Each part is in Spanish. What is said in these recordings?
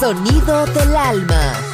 Sonido del alma.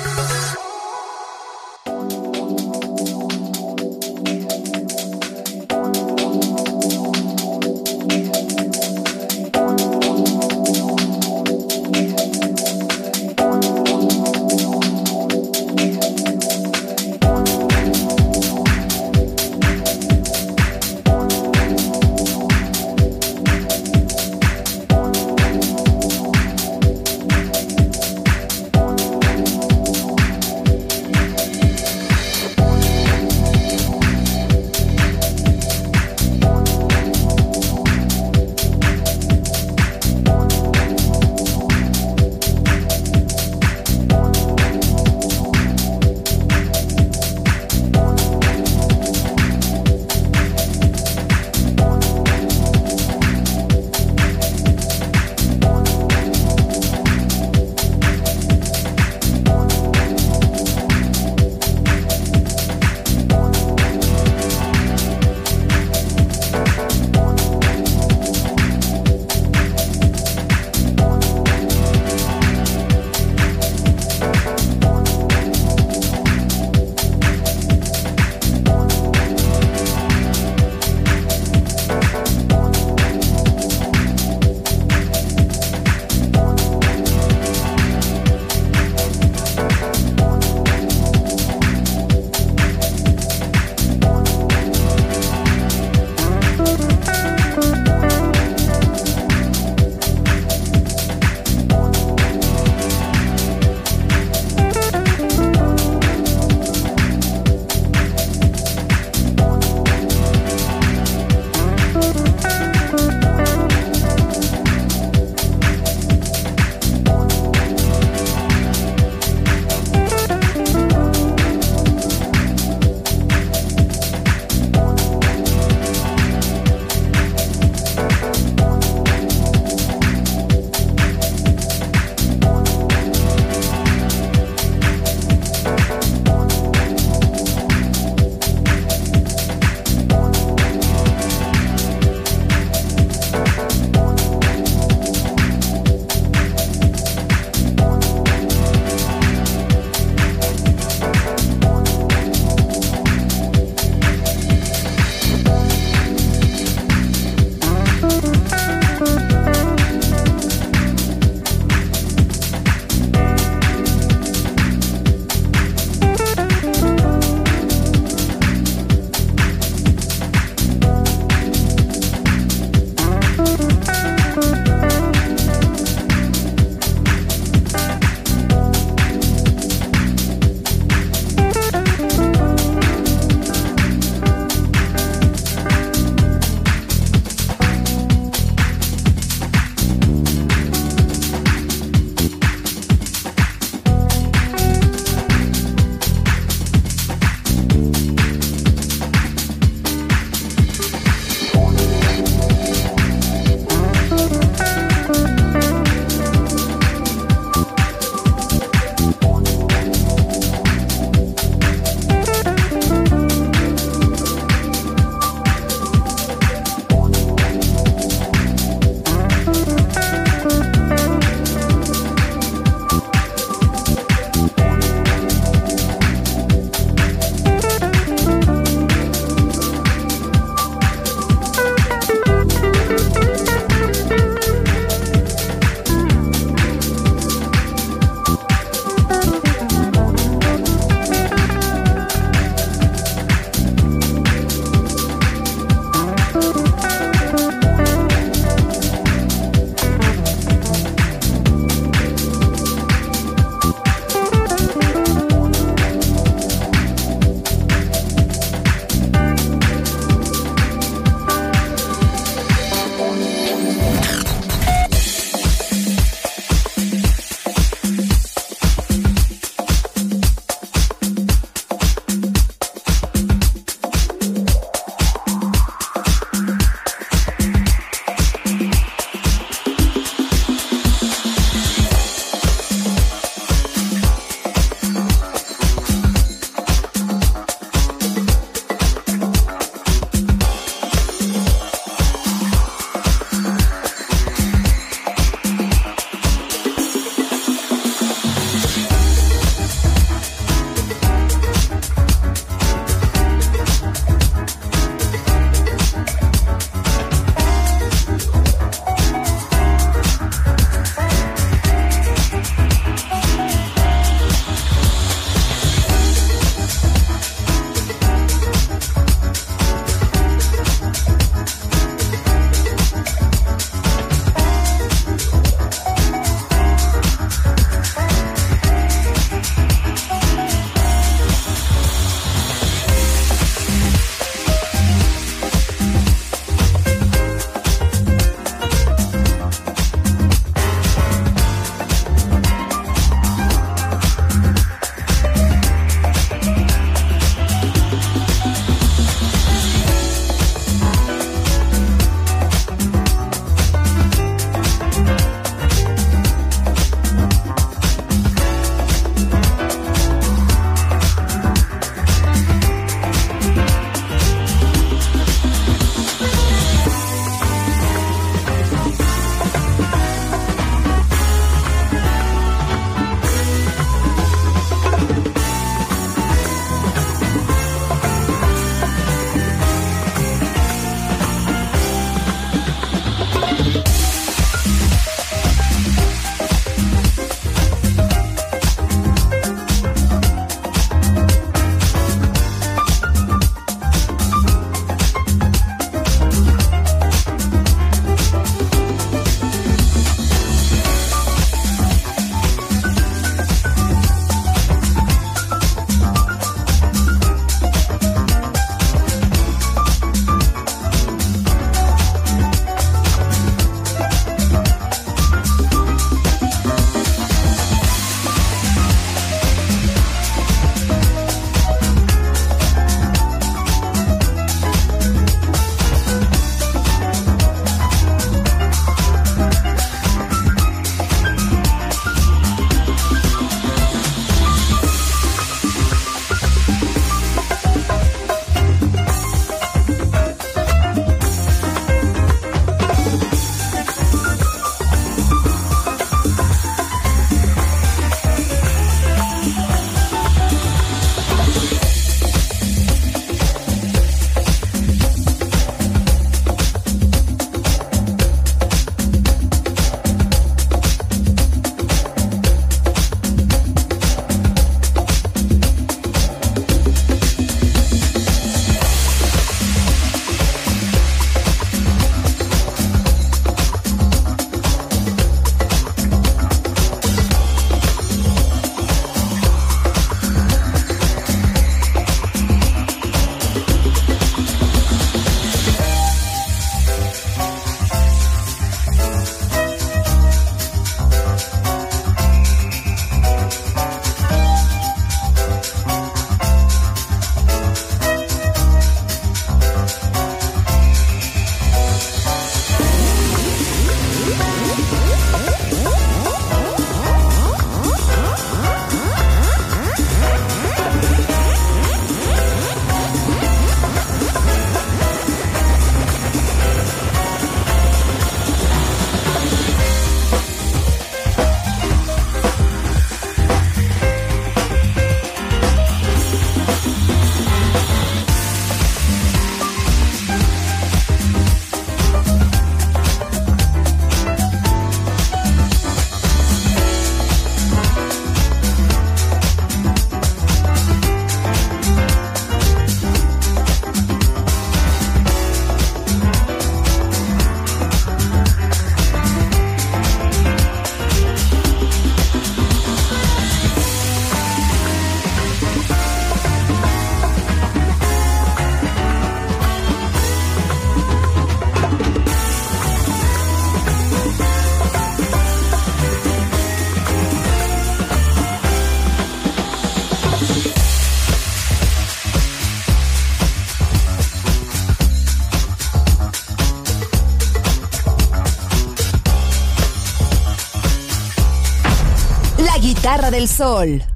Del sol.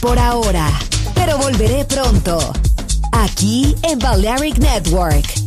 Por ahora, pero volveré pronto. Aquí en Balearic Network.